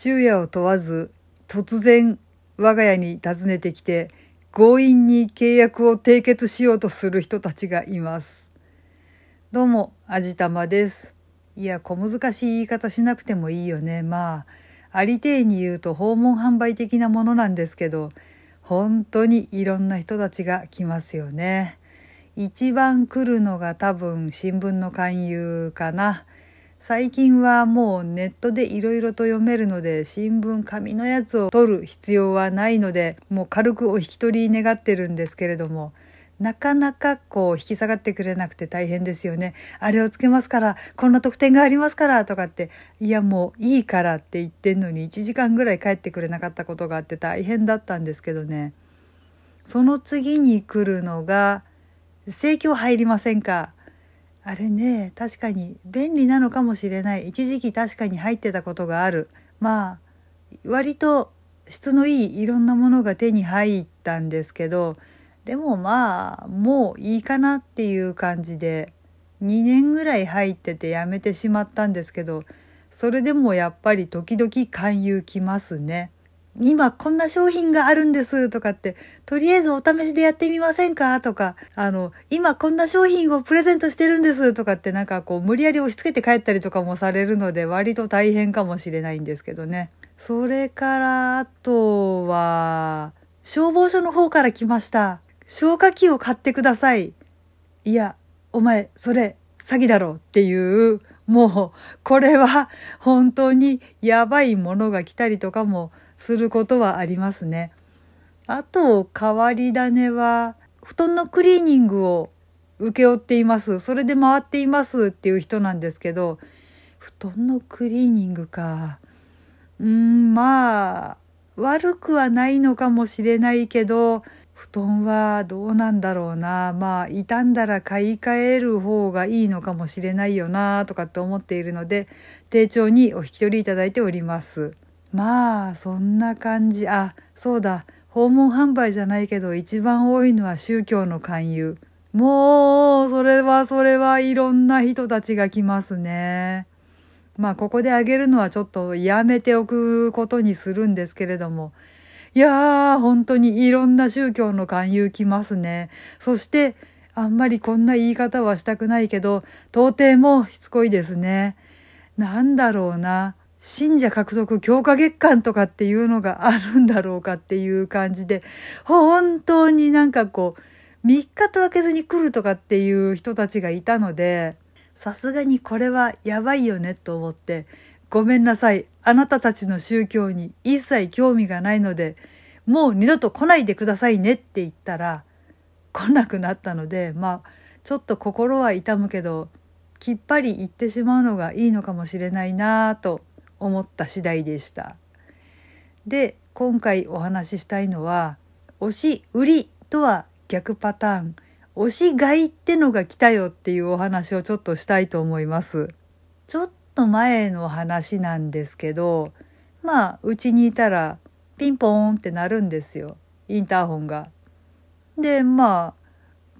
昼夜を問わず突然我が家に訪ねてきて強引に契約を締結しようとする人たちがいます。どうも、あじたまです。いや、小難しい言い方しなくてもいいよね。まあ、ありていに言うと訪問販売的なものなんですけど、本当にいろんな人たちが来ますよね。一番来るのが多分新聞の勧誘かな。最近はもうネットでいろいろと読めるので新聞紙のやつを取る必要はないのでもう軽くお引き取り願ってるんですけれどもなかなかこう引き下がってくれなくて大変ですよね。あれをつけますから、こんな特典がありますからとかって、いやもういいからって言ってんのに1時間ぐらい帰ってくれなかったことがあって大変だったんですけどね。その次に来るのが、生協入りませんか？あれね、確かに便利なのかもしれない。一時期確かに入ってたことがある。まあ、割と質のいいいろんなものが手に入ったんですけど、でもまあ、もういいかなっていう感じで、2年ぐらい入っててやめてしまったんですけど、それでもやっぱり時々勧誘きますね。今こんな商品があるんですとかって、とりあえずお試しでやってみませんか？とか、あの、今こんな商品をプレゼントしてるんですとかってなんかこう無理やり押し付けて帰ったりとかもされるので割と大変かもしれないんですけどね。それからあとは、消防署の方から来ました。消火器を買ってください。いや、お前、それ、詐欺だろっていう、もう、これは本当にやばいものが来たりとかもすることはありますね。あと、変わり種は、布団のクリーニングを請け負っています。それで回っていますっていう人なんですけど、布団のクリーニングか。うん、まあ、悪くはないのかもしれないけど、布団はどうなんだろうな。まあ、傷んだら買い替える方がいいのかもしれないよな、とかって思っているので、丁重にお引き取りいただいております。まあそんな感じあそうだ訪問販売じゃないけど一番多いのは宗教の勧誘もうそれはそれはいろんな人たちが来ますね。まあここであげるのはちょっとやめておくことにするんですけれどもいやー本当にいろんな宗教の勧誘来ますね。そしてあんまりこんな言い方はしたくないけど到底もしつこいですね。なんだろうな。信者獲得強化月間とかっていうのがあるんだろうかっていう感じで、本当になんかこう、3日と開けずに来るとかっていう人たちがいたので、さすがにこれはやばいよねと思って、ごめんなさい。あなたたちの宗教に一切興味がないので、もう二度と来ないでくださいねって言ったら、来なくなったので、まあ、ちょっと心は痛むけど、きっぱり言ってしまうのがいいのかもしれないなぁと思った次第でした。で今回お話ししたいのは推し売りとは逆パターン推し買いってのが来たよっていうお話をちょっとしたいと思います。ちょっと前の話なんですけどまあうちにいたらピンポーンってなるんですよインターホンが。でまあ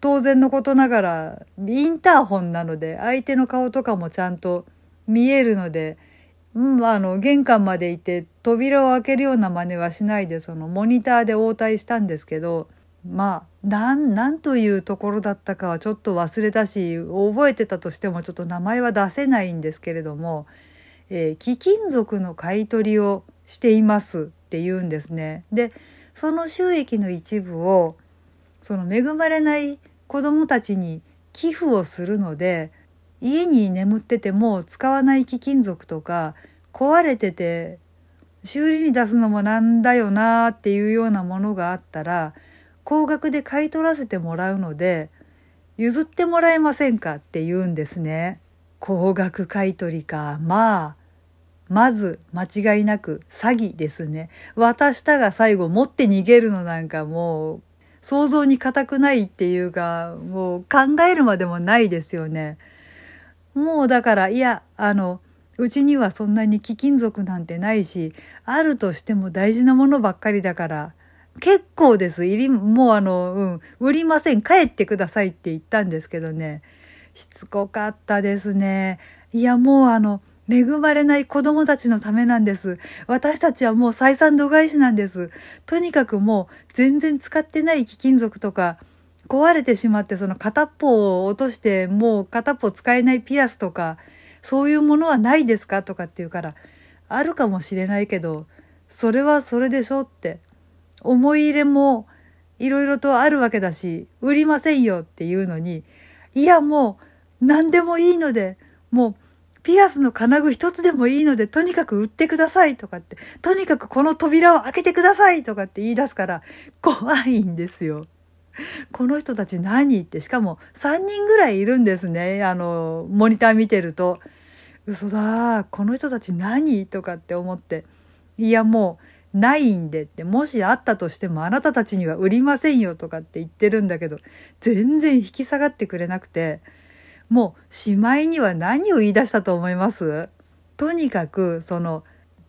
当然のことながらインターホンなので相手の顔とかもちゃんと見えるのでうん、あの玄関まで行って扉を開けるような真似はしないでそのモニターで応対したんですけどまあなんなんというところだったかはちょっと忘れたし覚えてたとしてもちょっと名前は出せないんですけれども、えー、貴金属の買い取りをしていますって言うんですね。でその収益の一部をその恵まれない子どもたちに寄付をするので家に眠ってても使わない貴金属とか壊れてて修理に出すのもなんだよなっていうようなものがあったら高額で買い取らせてもらうので譲ってもらえませんかって言うんですね。高額買取か。まあ、まず間違いなく詐欺ですね。渡したが最後持って逃げるのなんかもう想像に難くないっていうか、もう考えるまでもないですよね。もうだからいやあのうちにはそんなに貴金属なんてないしあるとしても大事なものばっかりだから結構ですいりもうあの、うん、売りません帰ってくださいって言ったんですけどねしつこかったですねいやもうあの恵まれない子供たちのためなんです。私たちはもう採算度外視なんです。とにかくもう全然使ってない貴金属とか、壊れてしまってその片っぽを落としてもう片っぽ使えないピアスとか、そういうものはないですかとかって言うから、あるかもしれないけど、それはそれでしょって。思い入れもいろいろとあるわけだし、売りませんよっていうのに、いやもう何でもいいので、もうピアスの金具一つでもいいので、とにかく売ってくださいとかって、とにかくこの扉を開けてくださいとかって言い出すから、怖いんですよ。この人たち何って、しかも3人ぐらいいるんですね。あの、モニター見てると。嘘だ、この人たち何とかって思って。いやもう、ないんでって、もしあったとしてもあなたたちには売りませんよとかって言ってるんだけど、全然引き下がってくれなくて、もうしまいには何を言い出したと思います？とにかくその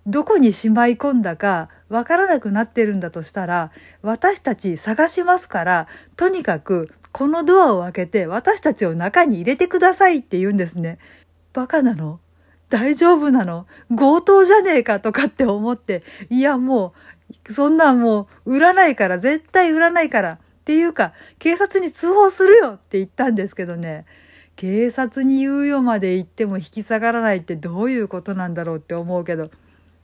どこにしまい込んだかわからなくなってるんだとしたら私たち探しますからとにかくこのドアを開けて私たちを中に入れてくださいって言うんですね。バカなの？大丈夫なの？強盗じゃねえかとかって思っていやもうそんなんもう売らないから絶対売らないからっていうか警察に通報するよって言ったんですけどね警察に言うよまで言っても引き下がらないってどういうことなんだろうって思うけど。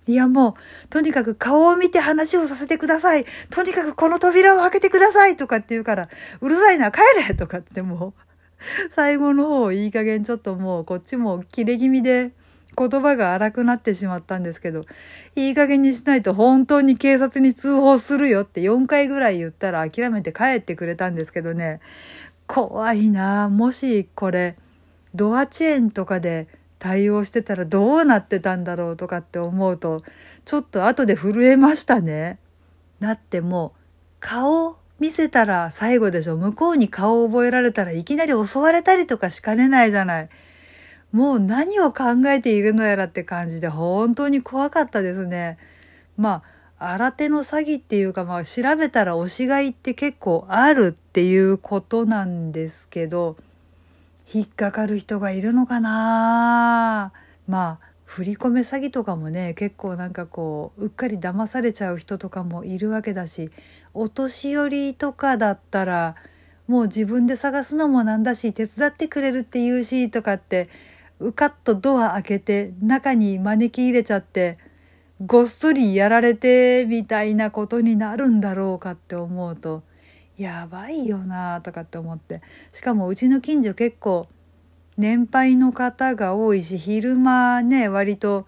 いやもう、とにかく顔を見て話をさせてください。とにかくこの扉を開けてくださいとかって言うから、うるさいな、帰れとかってもう、最後の方いい加減ちょっともうこっちも切れ気味で言葉が荒くなってしまったんですけど、いい加減にしないと本当に警察に通報するよって4回ぐらい言ったら諦めて帰ってくれたんですけどね、怖いなもしこれドアチェーンとかで対応してたらどうなってたんだろうとかって思うとちょっと後で震えましたね。だってもう顔見せたら最後でしょ向こうに顔を覚えられたらいきなり襲われたりとかしかねないじゃない。もう何を考えているのやらって感じで本当に怖かったですね。まあ新手の詐欺っていうか、まあ、調べたら押し買いって結構あるっていうことなんですけど引っかかる人がいるのかな？まあ振り込め詐欺とかもね結構なんかこううっかり騙されちゃう人とかもいるわけだしお年寄りとかだったらもう自分で探すのもなんだし手伝ってくれるって言うしとかってうかっとドア開けて中に招き入れちゃってごっそりやられてみたいなことになるんだろうかって思うとやばいよなとかって思ってしかもうちの近所結構年配の方が多いし昼間ね割と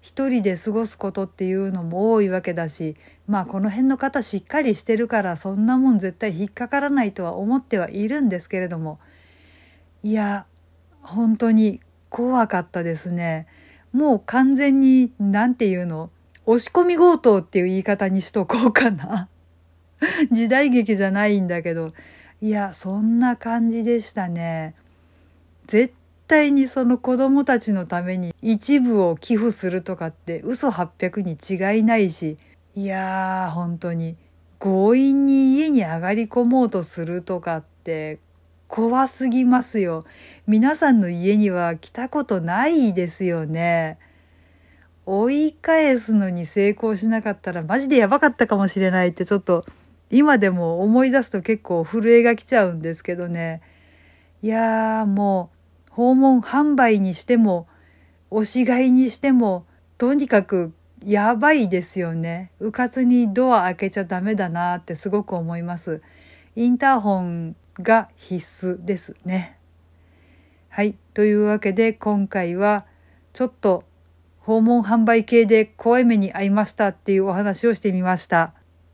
一人で過ごすことっていうのも多いわけだしまあこの辺の方しっかりしてるからそんなもん絶対引っかからないとは思ってはいるんですけれどもいや本当に怖かったですね。もう完全に何て言うの？押し込み強盗っていう言い方にしとこうかな。時代劇じゃないんだけどいやそんな感じでしたね。絶対にその子供たちのために一部を寄付するとかって嘘800に違いないしいやー本当に強引に家に上がり込もうとするとかって怖すぎますよ。皆さんの家には来たことないですよね。追い返すのに成功しなかったらマジでやばかったかもしれないってちょっと今でも思い出すと結構震えが来ちゃうんですけどね。いやーもう訪問販売にしても押し買いにしてもとにかくやばいですよね。うかつにドア開けちゃダメだなってすごく思います。インターホンが必須ですね。はい。というわけで今回はちょっと訪問販売系で怖い目に遭いましたっていうお話をしてみました。